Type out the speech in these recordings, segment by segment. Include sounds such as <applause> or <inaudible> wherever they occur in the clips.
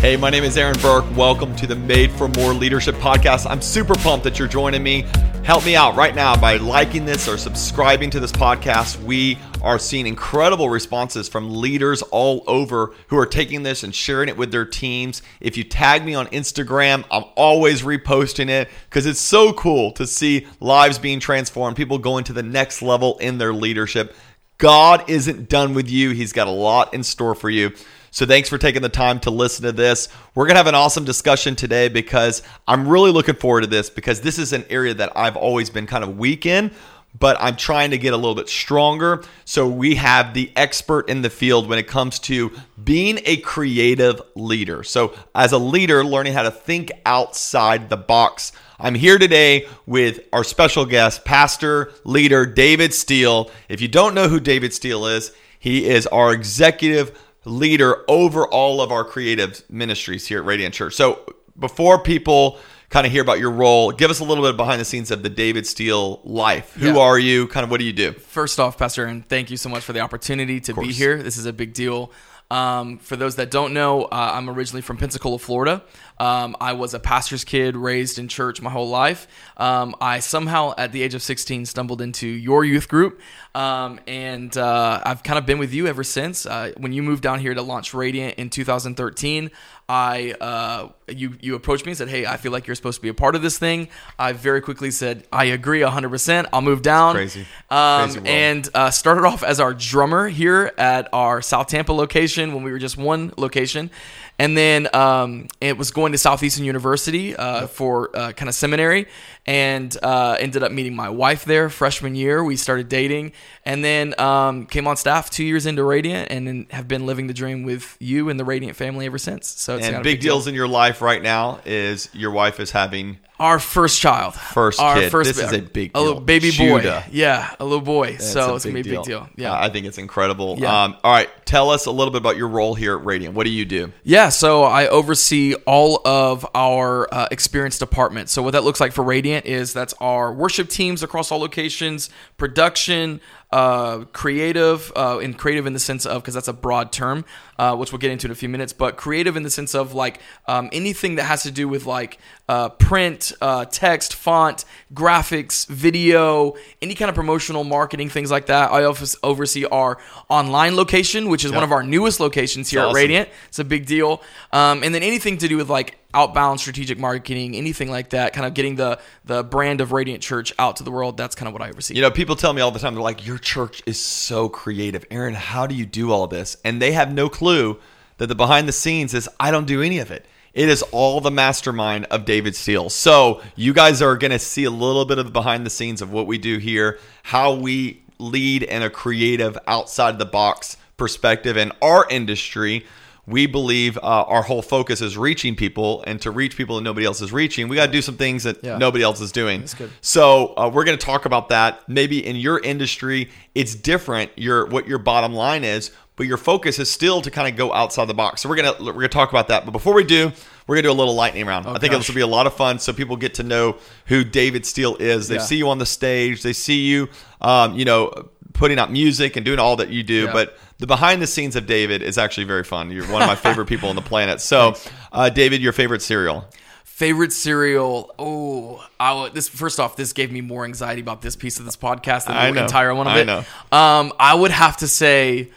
Hey, my name is Aaron Burke. Welcome to the Made for More Leadership Podcast. I'm super pumped that you're joining me. Help me out right now by liking this or subscribing to this podcast. We are seeing incredible responses from leaders all over who are taking this and sharing it with their teams. If you tag me on Instagram, I'm always reposting it because it's so cool to see lives being transformed, people going to the next level in their leadership. God isn't done with you, He's got a lot in store for you. So thanks for taking the time to listen to this. We're going to have an awesome discussion today because I'm really looking forward to this because this is an area that I've always been kind of weak in, but I'm trying to get a little bit stronger. So we have the expert in the field when it comes to being a creative leader. So as a leader, learning how to think outside the box. I'm here today with our special guest, pastor, leader David Steele. If you don't know who David Steele is, he is our executive leader over all of our creative ministries here at Radiant Church. So before people kind of hear about your role, give us a little bit behind the scenes of the David Steele life. Who Yeah. are you? Kind of what do you do? First off, Pastor and thank you so much for the opportunity to be here. This is a big deal. Um, for those that don't know, uh, I'm originally from Pensacola, Florida. Um, I was a pastor's kid, raised in church my whole life. Um, I somehow, at the age of 16, stumbled into your youth group, um, and uh, I've kind of been with you ever since. Uh, when you moved down here to launch Radiant in 2013, I uh, you you approached me and said, "Hey, I feel like you're supposed to be a part of this thing." I very quickly said, "I agree 100%. I'll move down." Crazy. Um, Crazy and uh, started off as our drummer here at our South Tampa location when we were just one location, and then um, it was going to Southeastern University uh, for uh, kind of seminary, and uh, ended up meeting my wife there freshman year. We started dating, and then um, came on staff two years into Radiant, and then have been living the dream with you and the Radiant family ever since. So it's And kind of a big deal. deals in your life right now is your wife is having Our first child, First our kid. This is a big a little baby boy. Judah. Yeah, a little boy. It's so it's gonna be a big deal. Yeah, Uh, I think it's incredible. Yeah. Um, all right, tell us a little bit about your role here at Radiant. What do you do? Yeah, so I oversee all of our uh, experience department. So what that looks like for Radiant is that's our worship teams across all locations, production, uh, creative, uh, and creative in the sense of because that's a broad term, uh, which we'll get into in a few minutes. But creative in the sense of like um, anything that has to do with like uh, print, uh, text, font, graphics, video, any kind of promotional marketing, things like that. I oversee our online location, which is one of our newest locations here at Radiant. It's a big deal. Um, and then anything to do with like outbound strategic marketing, anything like that, kind of getting the the brand of Radiant Church out to the world. That's kind of what I oversee. You know, people tell me all the time, they're like, your church is so creative. Aaron, how do you do all this? And they have no clue that the behind the scenes is I don't do any of it. It is all the mastermind of David Steele. So you guys are going to see a little bit of the behind the scenes of what we do here, how we lead in a creative, outside the box perspective in our industry. We believe uh, our whole focus is reaching people, and to reach people that nobody else is reaching, we got to do some things that Yeah. nobody else is doing. That's good. So uh, we're going to talk about that. Maybe in your industry, it's different. Your what your bottom line is, but your focus is still to kind of go outside the box. So we're gonna we're gonna talk about that. But before we do, we're gonna do a little lightning round. I think gosh. this will be a lot of fun, so people get to know who David Steele is. They Yeah. see you on the stage. They see you, um, you know, putting out music and doing all that you do. Yeah. But the behind the scenes of David is actually very fun. You're one of my <laughs> favorite people on the planet. So, uh, David, your favorite cereal? Favorite cereal? Oh, I this first off, this gave me more anxiety about this piece of this podcast than I the entire one of I it. know. Um, I would have to say,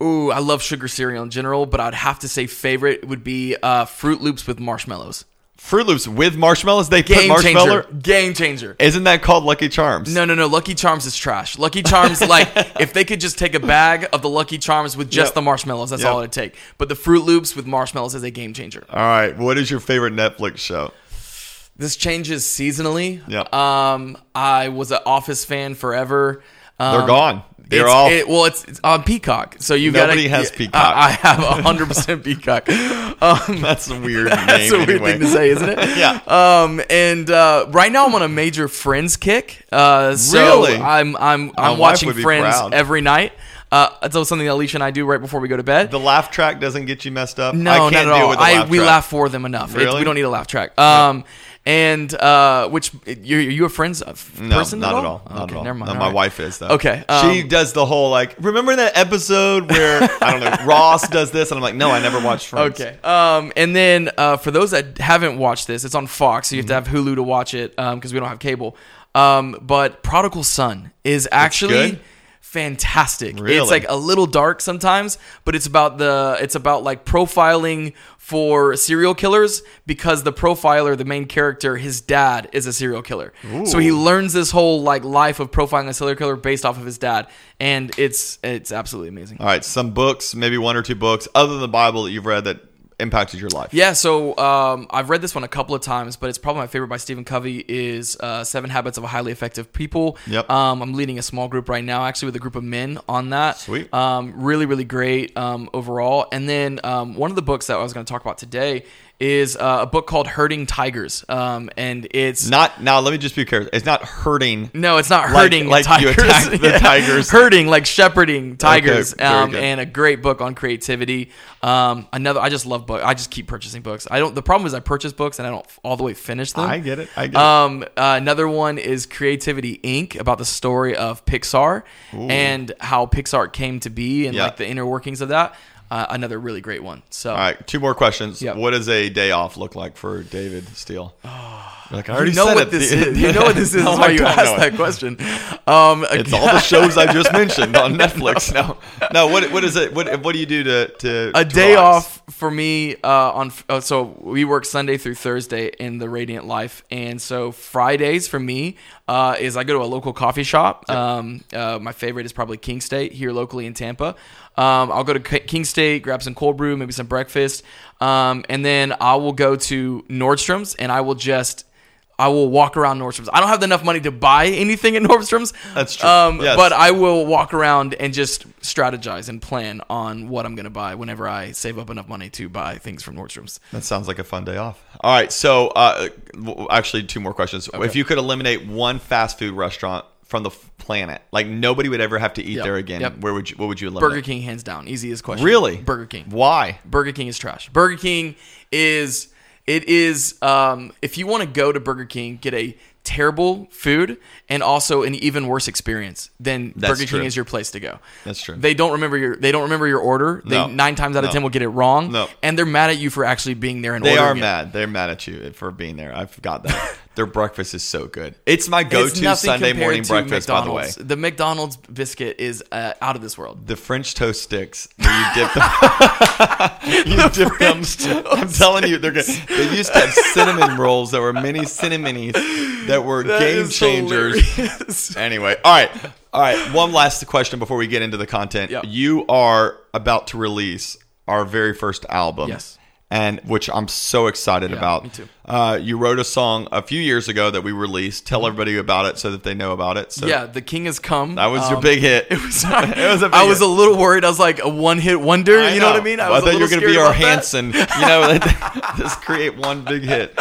ooh, I love sugar cereal in general, but I'd have to say favorite would be uh, Froot Loops with marshmallows. Froot Loops with marshmallows. They put Game marshmallow. changer. Game changer. Isn't that called Lucky Charms? No, no, no. Lucky Charms is trash. Lucky Charms, like, <laughs> if they could just take a bag of the Lucky Charms with just Yep. the marshmallows, that's Yep. all it'd take. But the Froot Loops with marshmallows is a game changer. All right. What is your favorite Netflix show? This changes seasonally. Yeah. Um, I was an Office fan forever. Um, They're gone. They're it's, all. it- well, it's, it's on Peacock, so you got Nobody has I, Peacock. I have hundred percent Peacock. <laughs> Um, that's a weird <laughs> that's name. a weird anyway. thing to say, isn't it? <laughs> Yeah. Um, and uh, right now I'm on a major Friends kick. Uh, so Really? I'm I'm I'm wife watching Friends every night. Uh, it's also something that Alicia and I do right before we go to bed. The laugh track doesn't get you messed up. No, I not can't at deal all. with I laugh we track. laugh for them enough. Really? we don't need a laugh track. Um, and uh, which you're, you a friends uh, No, person? not at at all. Not okay, at all. never mind. No, my right. wife is though. Okay, she um, does the whole like. Remember that episode where I don't know <laughs> Ross does this, and I'm like, no, I never watched Friends. Okay. Um, and then uh, for those that haven't watched this, it's on Fox, so you have to have Hulu to watch it because we don't have cable. Um, but Prodigal Son is actually? Fantastic. Really? It's like a little dark sometimes, but it's about the it's about like profiling for serial killers because the profiler, the main character, his dad is a serial killer. So he learns this whole like life of profiling a serial killer based off of his dad, and it's it's absolutely amazing. All right, some books, maybe one or two books, other than the Bible that you've read that impacted your life. Yeah, so um, I've read this one a couple of times, but it's probably my favorite by Stephen Covey is uh, Seven Habits of a Highly Effective People. Yep. Um, I'm leading a small group right now, actually with a group of men on that. Sweet. Um, really, really great um, overall. And then um, one of the books that I was going to talk about today is uh, a book called Herding Tigers, um, and it's Not now. Let me just be clear. It's not hurting. no, it's not Like- herding like you tigers. attack the <laughs> tigers. herding like shepherding tigers, very um, and a great book on creativity. Um, another, I just love book. I just keep purchasing books. I don't. The problem is I purchase books and I don't all the way finish them. I get it. I get it. Um, uh, another one is Creativity Inc. about the story of Pixar and how Pixar came to be and like the inner workings of that. Uh, another really great one. So. All right, two more questions. Yep. What does a day off look like for David Steele? <sighs> Like I you already know said what it. this is. You know what this <laughs> is. No, why you asked that question. Um, <laughs> It's all the <laughs> shows I just mentioned on Netflix. No, no. What what is it? What what do you do to to a to day relax? off for me uh, on uh, so we work Sunday through Thursday in the Radiant Life, and so Fridays for me uh, is I go to a local coffee shop. Um, uh, my favorite is probably King State here locally in Tampa. Um, I'll go to King State, grab some cold brew, maybe some breakfast, um, and then I will go to Nordstrom's and I will just. I will walk around Nordstrom's. I don't have enough money to buy anything at <laughs> Nordstrom's. That's true. Um, Yes. But I will walk around and just strategize and plan on what I'm going to buy whenever I save up enough money to buy things from Nordstrom's. That sounds like a fun day off. All right, so uh, actually, two more questions. If you could eliminate one fast food restaurant from the planet, like nobody would ever have to eat Yep, there again, yep. where would you? What would you eliminate? Burger King, hands down, easiest question. Really? Burger King. Why? Burger King is trash. Burger King is it is um, if you want to go to Burger King, get a terrible food and also an even worse experience, then That's Burger true. King is your place to go. That's true. They don't remember your they don't remember your order. They No. nine times out of No. ten will get it wrong. No. And they're mad at you for actually being there and They are it. mad. They're mad at you for being there. i've got that. <laughs> Their breakfast is so good. It's my go-to nothing Sunday morning breakfast. By the way, the McDonald's biscuit is uh, out of this world. the French toast sticks. You dip them. <laughs> <laughs> you dip them. I'm telling you, they're good. They used to have cinnamon rolls that were mini cinnamonies that were That game changers. hilarious. <laughs> Anyway, all right, all right. One last question before we get into the content. Yep. You are about to release our very first album. Yes. And which I'm so excited about. me too. Uh, you wrote a song a few years ago that we released. Tell everybody about it so that they know about it. So yeah, the king has come. that was your Um, big hit. <laughs> It was. <laughs> It was a big I was hit. a little worried. I was like a one-hit wonder. I you know. what I mean? I, was a thought you were going to be our. Hanson. You know, <laughs> just create one big hit.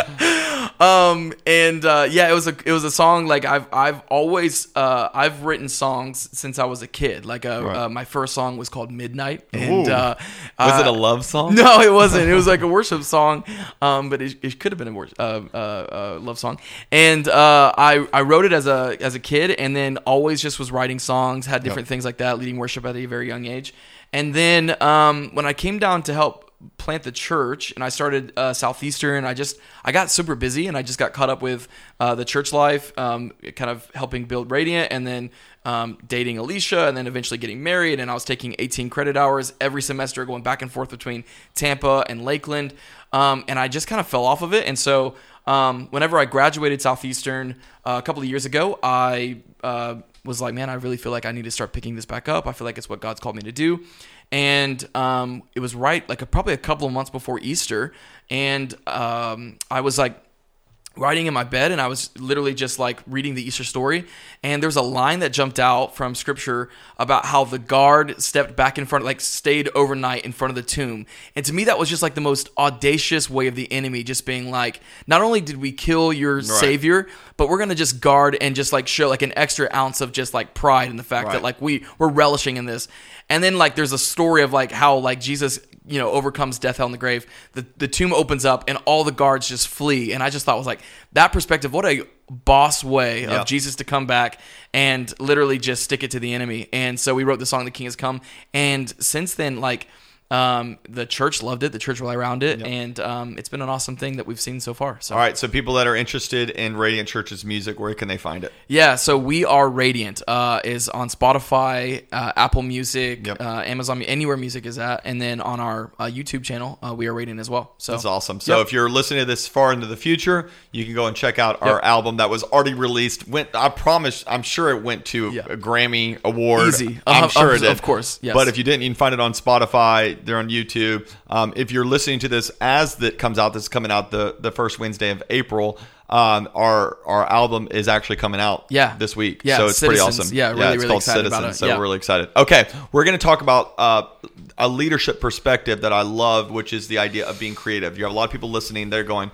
Um, and uh, yeah, it was a it was a song like I've I've always uh, I've written songs since I was a kid. Like uh, Right. uh, my first song was called Midnight, and uh, Was it a uh, love song? <laughs> No, it wasn't. It was like a worship song, um, but it, it could have been a worship, uh, uh, uh, love song. And uh, I I wrote it as a as a kid, and then always just was writing songs, had different things like that, leading worship at a very young age. And then um, when I came down to help plant the church, and I started uh, Southeastern, I just I got super busy, and I just got caught up with uh, the church life, um, kind of helping build Radiant, and then um, dating Alicia, and then eventually getting married. And I was taking 18 credit hours every semester, going back and forth between Tampa and Lakeland. Um, and I just kind of fell off of it. And so, um, whenever I graduated Southeastern uh, a couple of years ago, I uh, was like, man, I really feel like I need to start picking this back up. I feel like it's what God's called me to do. And um, it was right, like a, probably a couple of months before Easter. And um, I was like, writing in my bed and I was literally just like reading the Easter story and there was a line that jumped out from scripture about how the guard stepped back in front like stayed overnight in front of the tomb. And to me that was just like the most audacious way of the enemy just being like not only did we kill your savior but we're going to just guard and just like show like an extra ounce of just like pride in the fact Right. that like we we're relishing in this. And then like there's a story of like how like Jesus you know overcomes death hell and the grave the the tomb opens up and all the guards just flee. And i just thought was like that perspective what a boss way of jesus to come back and literally just stick it to the enemy. And so we wrote the song the king has come. And since then like um, the church loved it the church rallied around it and um, it's been an awesome thing that we've seen so far so All right, so people that are interested in Radiant Church's music, where can they find it? Yeah, so we are Radiant. Uh, is on Spotify, uh, Apple Music, Yep. uh, Amazon, anywhere music is at, and then on our uh, YouTube channel, uh, we are Radiant as well. So That's awesome. So Yep. if you're listening to this far into the future, you can go and check out our Yep. album that was already released. Went, I promise, I'm sure it went to a Grammy award. Easy. I'm Of- sure it did. of course, yes. But if you didn't, you can find it on Spotify. They're on YouTube. Um, if you're listening to this as that comes out, this is coming out the the first Wednesday of April. Um, our our album is actually coming out Yeah. this week. Yeah, so it's Citizens. pretty awesome. Yeah, really, it's really called excited about Citizens, it. So Yeah. we're really excited. Okay, we're going to talk about uh, a leadership perspective that I love, which is the idea of being creative. You have a lot of people listening; they're going,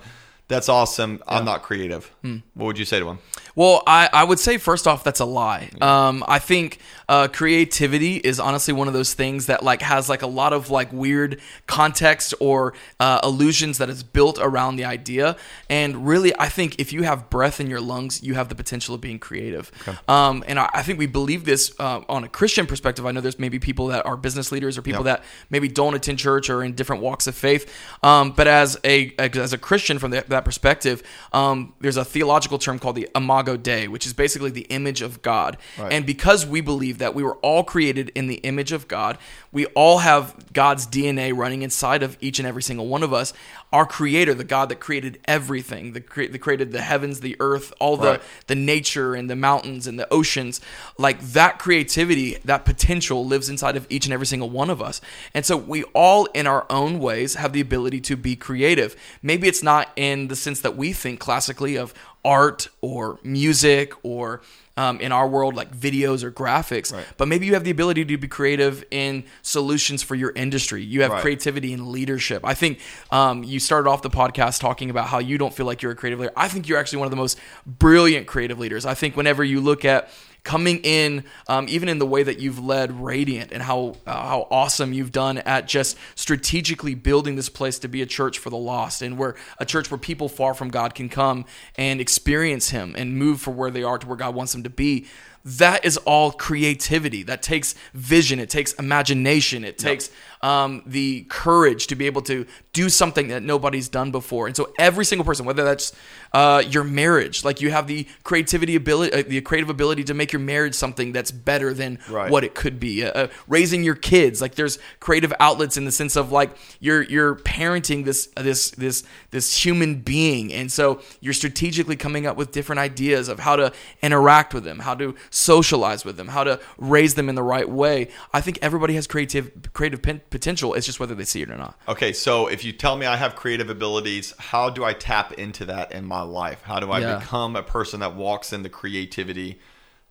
"That's awesome. I'm not creative." Hmm. What would you say to them? Well, I, I would say first off that's a lie. Um, I think uh, creativity is honestly one of those things that like has like a lot of like weird context or uh, illusions that is built around the idea. And really, I think if you have breath in your lungs, you have the potential of being creative. Um, and I, I think we believe this uh, on a Christian perspective. I know there's maybe people that are business leaders or people Yep. that maybe don't attend church or in different walks of faith. Um, but as a as a Christian from the, that perspective, um, there's a theological term called the Imago Dei, which is basically the image of God. Right. And because we believe that we were all created in the image of God, we all have God's DNA running inside of each and every single one of us. Our Creator, the God that created everything, the cre- that created the heavens, the earth, all the Right. the nature and the mountains and the oceans like that creativity that potential lives inside of each and every single one of us and so we all in our own ways have the ability to be creative maybe it's not in the sense that we think classically of art or music or um, in our world like videos or graphics Right. but maybe you have the ability to be creative in solutions for your industry you have Right. creativity in leadership i think um, you started off the podcast talking about how you don't feel like you're a creative leader i think you're actually one of the most brilliant creative leaders i think whenever you look at coming in um, even in the way that you've led radiant and how uh, how awesome you've done at just strategically building this place to be a church for the lost and where a church where people far from god can come and experience him and move from where they are to where god wants them to be that is all creativity. That takes vision. It takes imagination. It takes um, the courage to be able to do something that nobody's done before. And so every single person whether that's uh, your marriage like you have the creativity ability uh, the creative ability to make your marriage something that's better than Right. what it could be. Uh, uh, raising your kids like there's creative outlets in the sense of like you're you're parenting this this this this human being. And so you're strategically coming up with different ideas of how to interact with them how to socialize with them how to raise them in the right way i think everybody has creative creative pen- potential it's just whether they see it or not Okay, so if you tell me I have creative abilities, how do I tap into that in my life? How do I Yeah. become a person that walks in the creativity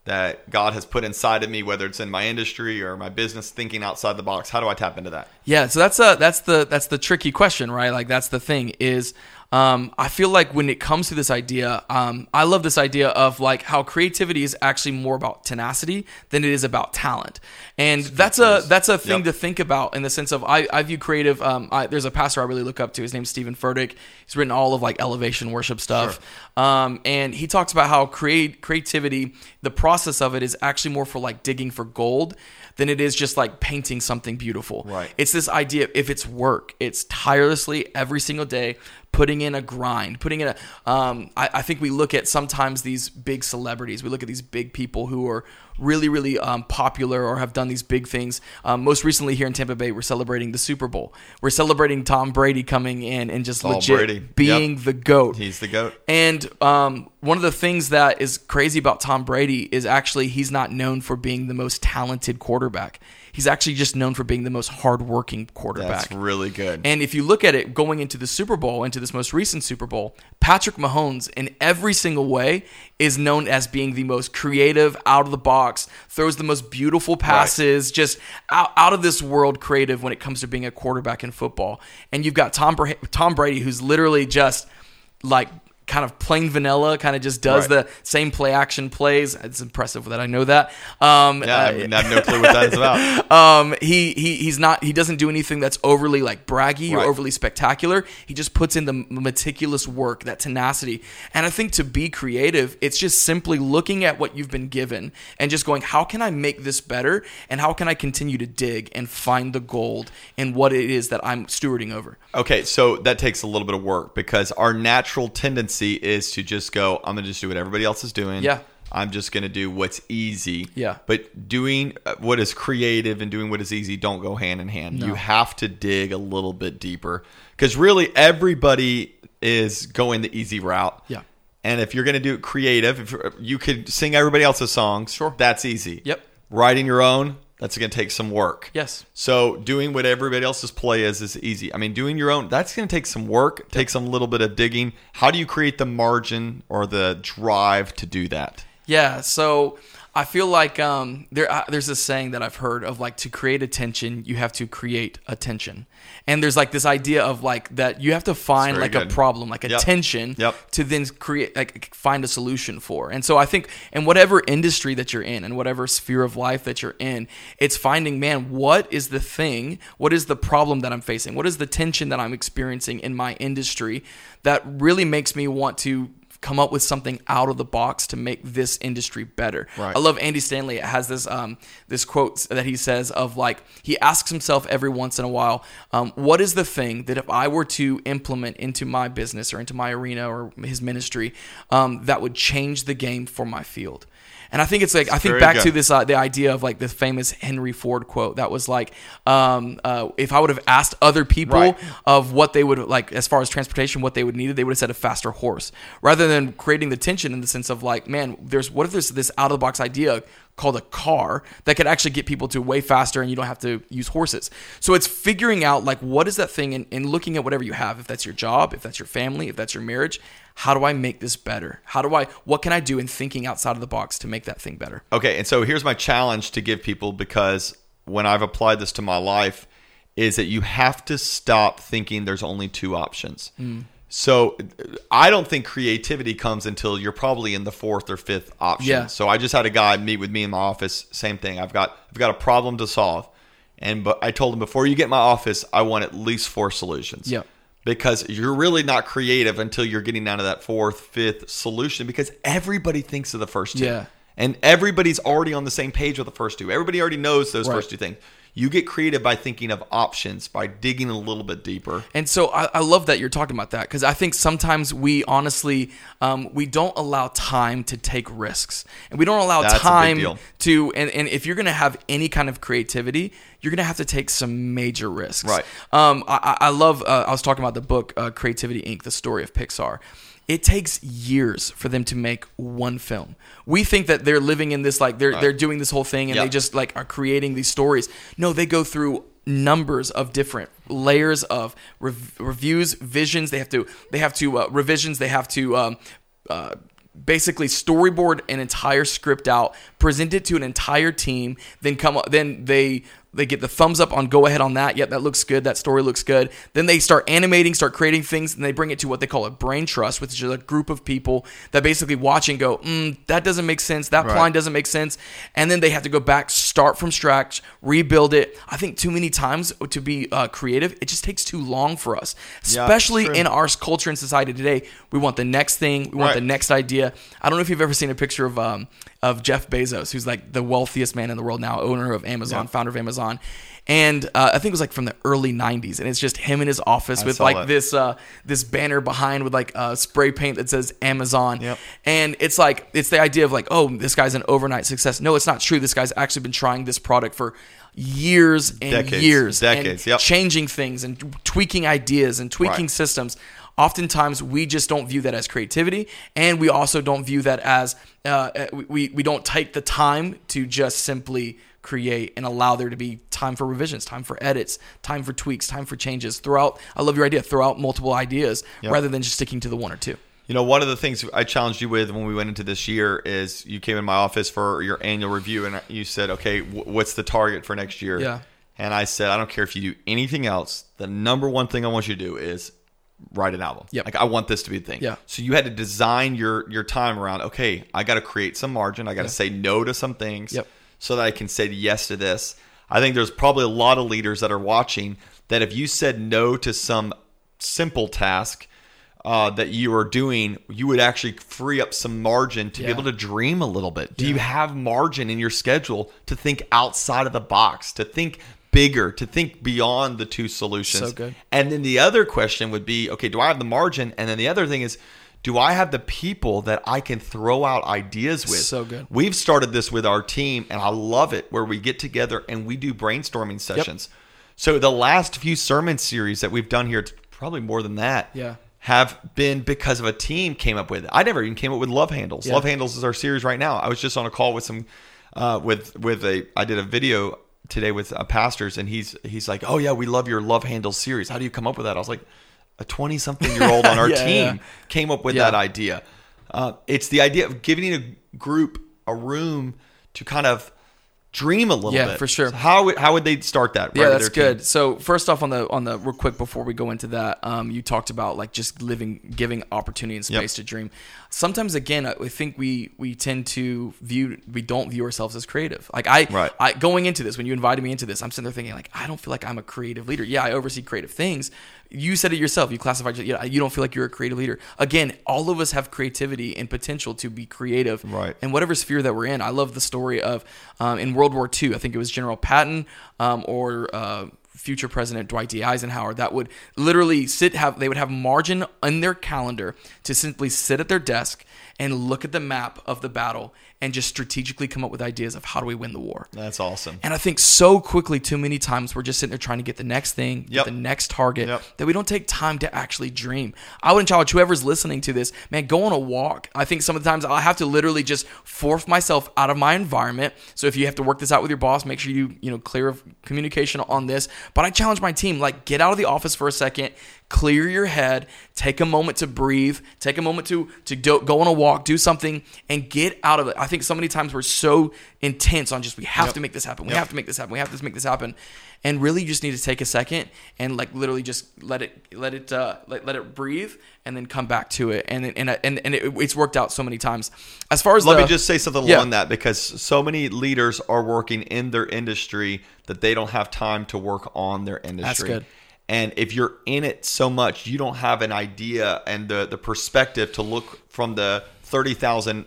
that God has put inside of me, whether it's in my industry or my business, thinking outside the box? How do I tap into that? Yeah, so that's a that's the that's the tricky question, right? Like that's the thing is um, I feel like when it comes to this idea, um, I love this idea of like how creativity is actually more about tenacity than it is about talent, and that's a that's a thing Yep. to think about in the sense of I, I view creative. Um, I, there's a pastor I really look up to. His name's Steven Furtick. He's written all of like elevation worship stuff, um, and he talks about how create creativity, the process of it is actually more for like digging for gold than it is just like painting something beautiful. Right. It's this idea if it's work, it's tirelessly every single day putting in a grind, putting in a. Um, I, I think we look at sometimes these big celebrities. We look at these big people who are really, really um, popular or have done these big things. Um, most recently here in Tampa Bay, we're celebrating the Super Bowl. We're celebrating Tom Brady coming in and just all legit Brady. being Yep. the goat. He's the goat. And um, one of the things that is crazy about Tom Brady is actually he's not known for being the most talented quarterback. He's actually just known for being the most hardworking quarterback. That's really good. And if you look at it going into the Super Bowl, into this most recent Super Bowl, Patrick Mahomes, in every single way, is known as being the most creative, out of the box, throws the most beautiful passes, just out, out of this world creative when it comes to being a quarterback in football. And you've got Tom, Tom Brady, who's literally just like kind of plain vanilla, kind of just does Right. the same play action plays. It's impressive that I know that. Um, yeah, I, uh, mean, I have no clue what that is about. <laughs> um, he he he's not he doesn't do anything that's overly like braggy Right. or overly spectacular. He just puts in the meticulous work, that tenacity. And I think to be creative, it's just simply looking at what you've been given and just going, how can I make this better? And how can I continue to dig and find the gold in what it is that I'm stewarding over? Okay, so that takes a little bit of work because our natural tendency is to just go, I'm going to just do what everybody else is doing. Yeah. I'm just going to do what's easy. Yeah. But doing uh, what is creative and doing what is easy don't go hand in hand. You have to dig a little bit deeper because really everybody is going the easy route. Yeah. And if you're going to do it creative, if you're- you could sing everybody else's songs, Sure. that's easy. Yep. Writing your own, that's going to take some work. Yes. So doing what everybody else's play is is easy. I mean, doing your own that's going to take some work, take some little bit of digging. How do you create the margin or the drive to do that? Yeah, so I feel like um, there uh, there's this saying that I've heard of like to create attention, you have to create attention, and there's like this idea of like that you have to find like a problem, like a Yep. tension, Yep. to then create like find a solution for. And so I think in whatever industry that you're in and whatever sphere of life that you're in, it's finding man, what is the thing? What is the problem that I'm facing? What is the tension that I'm experiencing in my industry that really makes me want to come up with something out of the box to make this industry better. Right. I love Andy Stanley it has this um, this quote that he says of like he asks himself every once in a while, um, what is the thing that if I were to implement into my business or into my arena or his ministry, um, that would change the game for my field. And I think it's like I think very back good. to this uh, the idea of like the famous Henry Ford quote that was like, um, uh, if I would have asked other people Right. of what they would like as far as transportation, what they would need, they would have said a faster horse, rather than creating the tension in the sense of like, man, there's what if there's this out of the box idea called a car that could actually get people to way faster and you don't have to use horses. So it's figuring out like what is that thing and, and looking at whatever you have, if that's your job, if that's your family, if that's your marriage, how do I make this better? How do I what can I do in thinking outside of the box to make that thing better? Okay, and so here's my challenge to give people because when I've applied this to my life is that you have to stop thinking there's only two options. Mm. So I don't think creativity comes until you're probably in the fourth or fifth option. Yeah. So I just had a guy meet with me in my office, same thing. I've got I've got a problem to solve. And but I told him before you get my office, I want at least four solutions. Yep. Because you're really not creative until you're getting down to that fourth, fifth solution because everybody thinks of the first two. Yeah. And everybody's already on the same page with the first two. Everybody already knows those Right. first two things. You get creative by thinking of options, by digging a little bit deeper. And so I, I love that you're talking about that because I think sometimes we honestly um, we don't allow time to take risks, and we don't allow That's time to. And, and if you're going to have any kind of creativity, you're going to have to take some major risks. Right. Um, I, I I love. Uh, I was talking about the book uh, Creativity Inc. The story of Pixar. It takes years for them to make one film. We think that they're living in this like they're they're doing this whole thing and Yeah. they just like are creating these stories. No, they go through numbers of different layers of rev- reviews, visions. They have to they have to uh, revisions. They have to um, uh, basically storyboard an entire script out, present it to an entire team, then come up, then they they get the thumbs up on go ahead on that. Yep, that looks good. That story looks good. Then they start animating, start creating things, and they bring it to what they call a brain trust, which is a group of people that basically watch and go, mm, that doesn't make sense. That Right. line doesn't make sense. And then they have to go back, start from scratch, rebuild it. I think too many times to be uh, creative, it just takes too long for us, especially true. in our culture and society today. We want the next thing. We want Right. the next idea. I don't know if you've ever seen a picture of um, of Jeff Bezos, who's like the wealthiest man in the world now, owner of Amazon, Yeah. founder of Amazon. And uh, I think it was like from the early '90s, and it's just him in his office I with like that. this uh, this banner behind with like uh, spray paint that says Amazon. Yep. And it's like it's the idea of like, oh, this guy's an overnight success. No, it's not true. This guy's actually been trying this product for years and Decades. years, Decades, and yep. changing things and tweaking ideas and tweaking Right. systems. Oftentimes, we just don't view that as creativity, and we also don't view that as uh, we we don't take the time to just simply create and allow there to be time for revisions, time for edits, time for tweaks, time for changes throughout. I love your idea. Throughout multiple ideas, Yep. rather than just sticking to the one or two. You know, one of the things I challenged you with when we went into this year is you came in my office for your annual review and you said, okay, wh- what's the target for next year? Yeah. And I said, I don't care if you do anything else. The number one thing I want you to do is write an album. Yep. Like I want this to be the thing. Yeah. So you had to design your your time around, okay, I got to create some margin. I got to say no to some things Yep. so that I can say yes to this. I think there's probably a lot of leaders that are watching that if you said no to some simple task uh, that you are doing, you would actually free up some margin to Yeah. be able to dream a little bit. Do you have margin in your schedule to think outside of the box, to think bigger, to think beyond the two solutions? So good. And then the other question would be, okay, do I have the margin? And then the other thing is, do I have the people that I can throw out ideas with? So good. We've started this with our team, and I love it where we get together and we do brainstorming sessions. So the last few sermon series that we've done here, it's probably more than that, Yeah. have been because of a team came up with it. I never even came up with Love Handles. Yeah. Love Handles is our series right now. I was just on a call with some, uh, with with a. I did a video today with uh, pastors, and he's he's like, "Oh yeah, we love your Love Handles series. How do you come up with that?" I was like, "A twenty something year old on <laughs> our Yeah, team yeah. came up with Yeah. that idea." Uh, it's the idea of giving a group a room to kind of dream a little bit. Yeah, bit. for sure. So how would- how would they start that? Yeah, right that's their team? good. So first off, on the on the real quick before we go into that, um, you talked about like just living, giving opportunity and space Yep. to dream. Sometimes again, I I think we we tend to view we don't view ourselves as creative. Like I, Right. I going into this when you invited me into this, I'm sitting there thinking like I don't feel like I'm a creative leader. Yeah, I oversee creative things. You said it yourself. You classified. Yeah, you don't feel like you're a creative leader. Again, all of us have creativity and potential to be creative Right. And whatever sphere that we're in. I love the story of um, in World War II. I think it was General Patton um, or uh, future President Dwight D. Eisenhower that would literally sit have they would have margin in their calendar to simply sit at their desk and look at the map of the battle and just strategically come up with ideas of how do we win the war. That's awesome. And I think so quickly, too many times, we're just sitting there trying to get the next thing, Yep. the next target, Yep. that we don't take time to actually dream. I would challenge whoever's listening to this, man, go on a walk. I think some of the times I have to literally just force myself out of my environment. So if you have to work this out with your boss, make sure you, you know, clear of communication on this. But I challenge my team, like, get out of the office for a second, clear your head, take a moment to breathe, take a moment to to do, go on a walk, do something, and get out of it. I think so many times we're so intense on just we have Yep. to make this happen, we Yep. have to make this happen, we have to make this happen, and really you just need to take a second and like literally just let it let it uh, let, let it breathe and then come back to it, and and and, and it, it's worked out so many times. As far as Let the- me just say something Yeah. along that because so many leaders are working in their industry that they don't have time to work on their industry. That's good. And if you're in it so much, you don't have an idea and the the perspective to look from the thirty thousand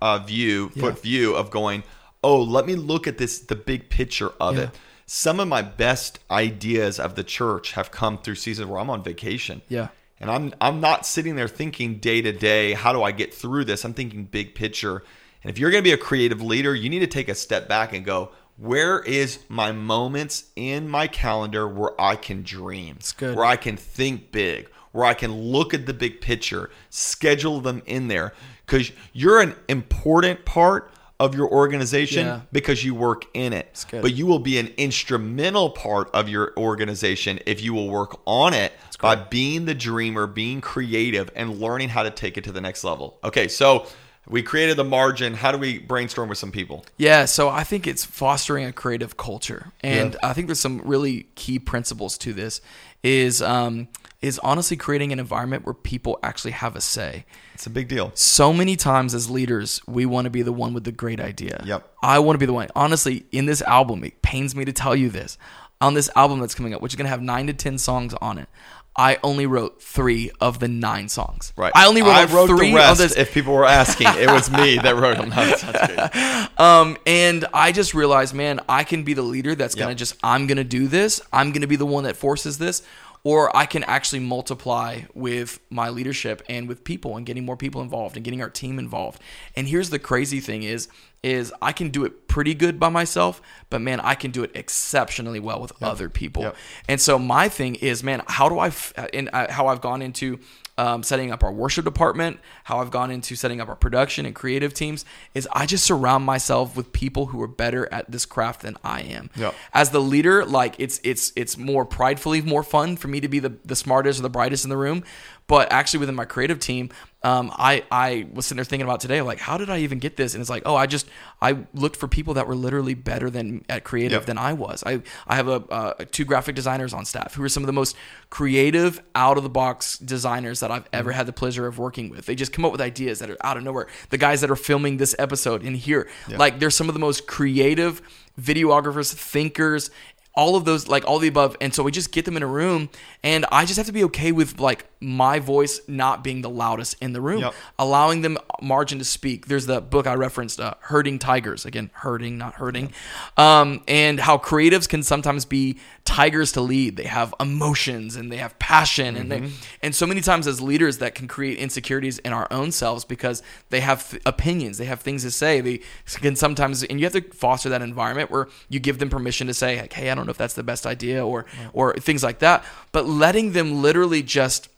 uh, view foot view of going, oh, let me look at this the big picture of Yeah. it. Some of my best ideas of the church have come through seasons where I'm on vacation. Yeah. And I'm I'm not sitting there thinking day to day, how do I get through this? I'm thinking big picture. And if you're going to be a creative leader, you need to take a step back and go, where is my moments in my calendar where I can dream? good. Where I can think big, where I can look at the big picture, schedule them in there cuz you're an important part of your organization Yeah. because you work in it. But you will be an instrumental part of your organization if you will work on it by being the dreamer, being creative, and learning how to take it to the next level. Okay, so we created the margin. How do we brainstorm with some people? Yeah, so I think it's fostering a creative culture, and I think there's some really key principles to this. Is um, is honestly creating an environment where people actually have a say. It's a big deal. So many times as leaders, we want to be the one with the great idea. Yep. I want to be the one. Honestly, in this album, it pains me to tell you this. on this album that's coming up, which is gonna have nine to ten songs on it. I only wrote three of the nine songs. Right. I only wrote, I wrote three the rest. of this. If people were asking, it was me that wrote them. That's, that's. <laughs> Um, and I just realized, man, I can be the leader that's gonna just I'm gonna do this. I'm gonna be the one that forces this, or I can actually multiply with my leadership and with people and getting more people involved and getting our team involved. And here's the crazy thing is is I can do it pretty good by myself, but man, I can do it exceptionally well with other people. Yep. And so my thing is, man, how do I f- and uh, how I've gone into um, setting up our worship department, how I've gone into setting up our production and creative teams is I just surround myself with people who are better at this craft than I am. Yep. As the leader, like it's it's it's more pridefully more fun for me to be the the smartest or the brightest in the room. But actually, within my creative team, um, I I was sitting there thinking about today, like, how did I even get this? And it's like, oh, I just I looked for people that were literally better than at creative Yep. than I was. I I have a uh, two graphic designers on staff who are some of the most creative, out of the box designers that I've ever had the pleasure of working with. They just come up with ideas that are out of nowhere. The guys that are filming this episode in here, like, they're some of the most creative videographers, thinkers. All of those, like all the above, and so we just get them in a room, and I just have to be okay with like my voice not being the loudest in the room, Yep. allowing them margin to speak. There's the book I referenced, uh, "Herding Tigers." Again, herding, not hurting, um, and how creatives can sometimes be tigers to lead. They have emotions and they have passion, and they, and so many times as leaders that can create insecurities in our own selves because they have th- opinions, they have things to say. They can sometimes, and you have to foster that environment where you give them permission to say, like, "Hey, I don't know if that's the best idea," or or things like that. But letting them literally just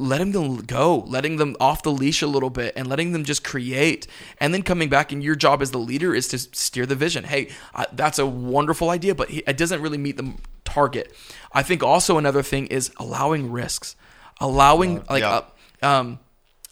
letting them go, letting them off the leash a little bit, and letting them just create, and then coming back. And your job as the leader is to steer the vision. Hey, uh, that's a wonderful idea, but it doesn't really meet the target. I think also another thing is allowing risks, allowing like yeah. uh, um.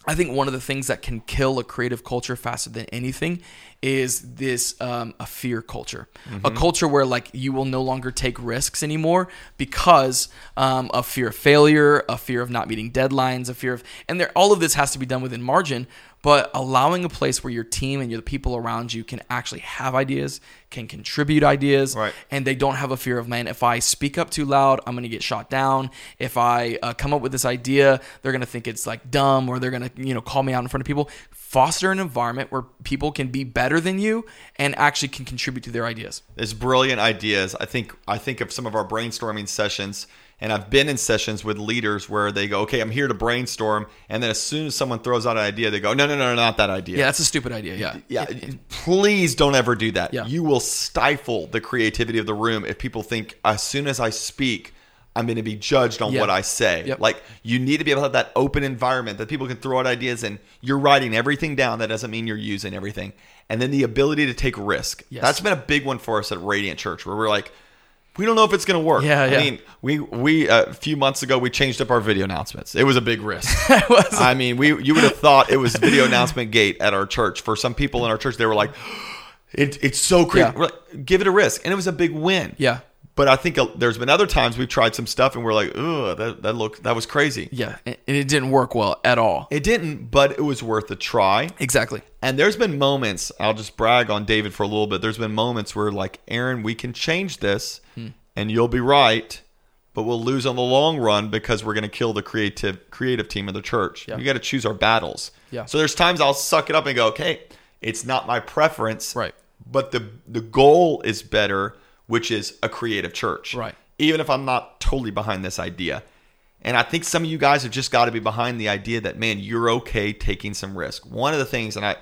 I think one of the things that can kill a creative culture faster than anything is this um, a fear culture, a culture where like you will no longer take risks anymore because um, of fear of failure, a fear of not meeting deadlines, a fear of and there all of this has to be done within margin. But allowing a place where your team and your the people around you can actually have ideas, can contribute ideas, Right. and they don't have a fear of man if i speak up too loud i'm going to get shot down if i uh, come up with this idea they're going to think it's like dumb or they're going to you know call me out in front of people foster an environment where people can be better than you and actually can contribute to their ideas It's brilliant ideas. I think I think of some of our brainstorming sessions, and I've been in sessions with leaders where they go, "Okay, I'm here to brainstorm," and then as soon as someone throws out an idea, they go, "No, no, no, no not that idea." yeah that's a stupid idea yeah Yeah, please don't ever do that. Yeah. You will stifle the creativity of the room if people think as soon as I speak, I'm going to be judged on what I say. Yep. Like you need to be able to have that open environment that people can throw out ideas and you're writing everything down. That doesn't mean you're using everything. And then the ability to take risk. Yes. That's been a big one for us at Radiant Church where we're like, we don't know if it's going to work. Yeah, yeah. I mean, we we uh, a few months ago we changed up our video announcements. It was a big risk. <laughs> I mean, we you would have thought it was video announcement gate at our church. For some people in our church, they were like, <gasps> it, "It's so crazy." Yeah. Like, Give it a risk, and it was a big win. yeah But I think there's been other times we've tried some stuff and we're like, "Ugh, that that looked that was crazy." yeah and it didn't work well at all It didn't, but it was worth a try. exactly And there's been moments, I'll just brag on David for a little bit. There's been moments where, like, Aaron, we can change this hmm. and you'll be right, but we'll lose on the long run because we're going to kill the creative creative team of the church. Yeah. We got to choose our battles. Yeah. So there's times I'll suck it up and go, okay, it's not my preference. Right. But the the goal is better, which is a creative church. Right. Even if I'm not totally behind this idea. And I think some of you guys have just got to be behind the idea that man, you're okay taking some risk. One of the things, and I,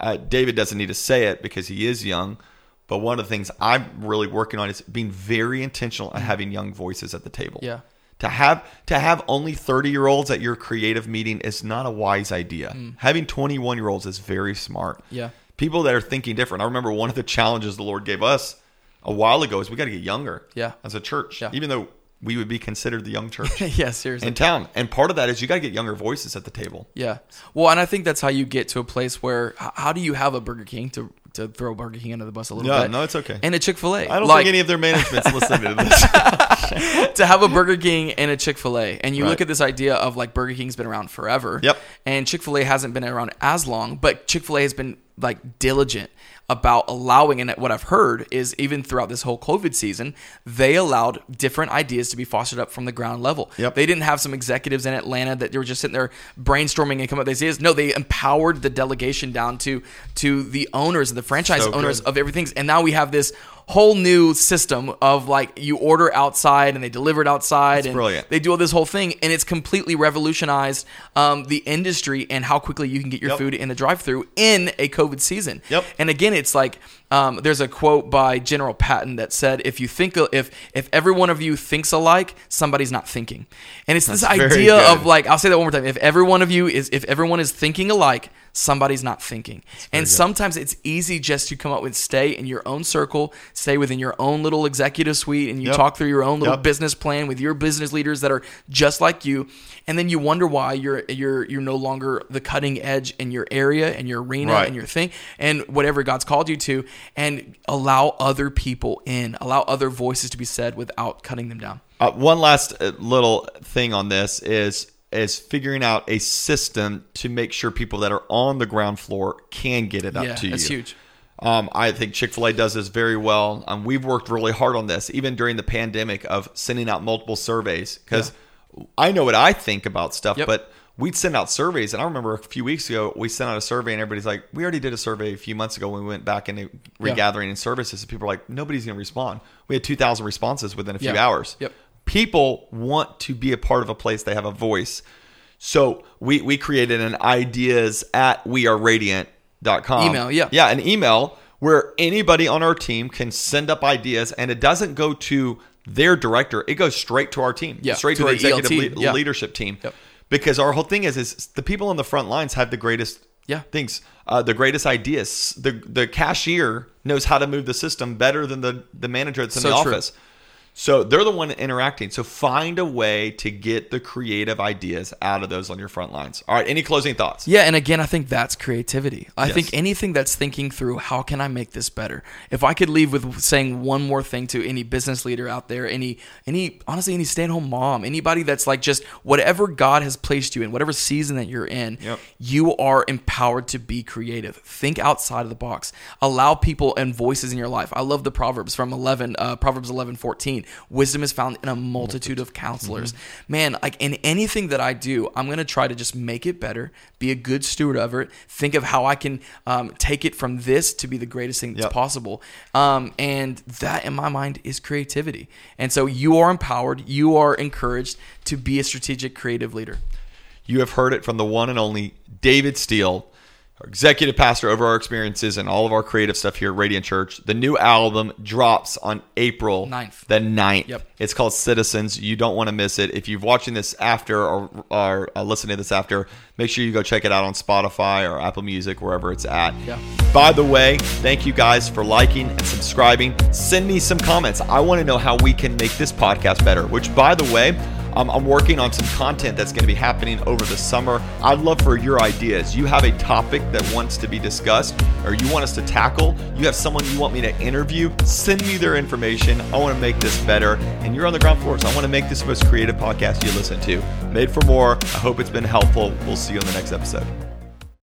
uh, David doesn't need to say it because he is young, but one of the things I'm really working on is being very intentional at having young voices at the table. Yeah. To have to have only 30 year olds at your creative meeting is not a wise idea. Having 21 year olds is very smart. Mm. Yeah. People that are thinking different. I remember one of the challenges the Lord gave us a while ago is we got to get younger. Yeah. As a church. Yeah. Even though we would be considered the young church <laughs> yeah seriously in town. And part of that is you got to get younger voices at the table. Yeah. Well, and I think that's how you get to a place where how do you have a Burger King to to throw Burger King under the bus a little Yeah, bit? no, it's okay. And a Chick Fil A. I don't like, think any of their management's <laughs> listening to this. <laughs> to have a Burger King and a Chick Fil A, and you Right. look at this idea of like Burger King's been around forever. Yep. And Chick Fil A hasn't been around as long, but Chick Fil A has been like diligent about allowing, and what I've heard is even throughout this whole COVID season, they allowed different ideas to be fostered up from the ground level. Yep. They didn't have some executives in Atlanta that they were just sitting there brainstorming and coming up with these ideas. No, they empowered the delegation down to to the owners and the franchise So owners good. of everything. And now we have this whole new system of like you order outside and they deliver it outside and brilliant. they do all this whole thing and it's completely revolutionized um, the industry and how quickly you can get your Yep. food in the drive-through in a COVID season. Yep. And again, it's like um, there's a quote by General Patton that said, "If you think if if every one of you thinks alike, somebody's not thinking." And it's this That's very idea good. of like I'll say that one more time. If every one of you is if everyone is thinking alike, somebody's not thinking. And sometimes it's easy just to come up with stay in your own circle, stay within your own little executive suite, and you Yep. talk through your own little Yep. business plan with your business leaders that are just like you. And then you wonder why you're you're you're no longer the cutting edge in your area and your arena Right. and your thing and whatever God's called you to, and allow other people in, allow other voices to be said without cutting them down. Uh, one last uh, little thing on this is is figuring out a system to make sure people that are on the ground floor can get it up Yeah, to you. that's huge. Um, I think Chick Fil A does this very well. Um, we've worked really hard on this, even during the pandemic, of sending out multiple surveys because I know what I think about stuff, Yep. but we'd send out surveys. And I remember a few weeks ago, we sent out a survey, and everybody's like, "We already did a survey a few months ago when we went back into regathering in services." And people are like, "Nobody's going to respond." We had two thousand responses within a few Yeah. hours. Yep. People want to be a part of a place; they have a voice. So we we created an ideas at weareradiant.com Email, yeah. yeah, an email where anybody on our team can send up ideas, and it doesn't go to their director; it goes straight to our team, Yeah, straight to to, our the executive le- yeah. leadership team. Yep. Because our whole thing is, is the people on the front lines have the greatest Yeah. things, uh, the greatest ideas. The the cashier knows how to move the system better than the the manager that's in So the true. office. So they're the one interacting. So find a way to get the creative ideas out of those on your front lines. All right. Any closing thoughts? Yeah, and again, I think that's creativity. I Yes. think anything that's thinking through how can I make this better. If I could leave with saying one more thing to any business leader out there, any any honestly any stay-at-home mom, anybody that's like just whatever God has placed you in, whatever season that you're in, Yep. you are empowered to be creative. Think outside of the box. Allow people and voices in your life. I love the Proverbs from 11 uh, Proverbs 11 14. Wisdom is found in a multitude of counselors. Mm-hmm. Man, like in anything that I do, I'm going to try to just make it better, be a good steward of it, think of how I can um, take it from this to be the greatest thing that's Yep. possible. Um, and that, in my mind, is creativity. And so you are empowered, you are encouraged to be a strategic, creative leader. You have heard it from the one and only David Steele, executive pastor over our experiences and all of our creative stuff here at Radiant Church. The new album drops on April 9th. The 9th. Yep. It's called Citizens. You don't want to miss it. If you're watching this after or, or uh, listening to this after, make sure you go check it out on Spotify or Apple Music, wherever it's at. Yeah. By the way, thank you guys for liking and subscribing. Send me some comments. I want to know how we can make this podcast better, which, by the way, um, I'm working on some content that's going to be happening over the summer. I'd love for your ideas. You have a topic that wants to be discussed or you want us to tackle, you have someone you want me to interview, send me their information. I want to make this better. And you're on the ground floor, so I want to make this the most creative podcast you listen to. Made for more. I hope it's been helpful. We'll see you on the next episode.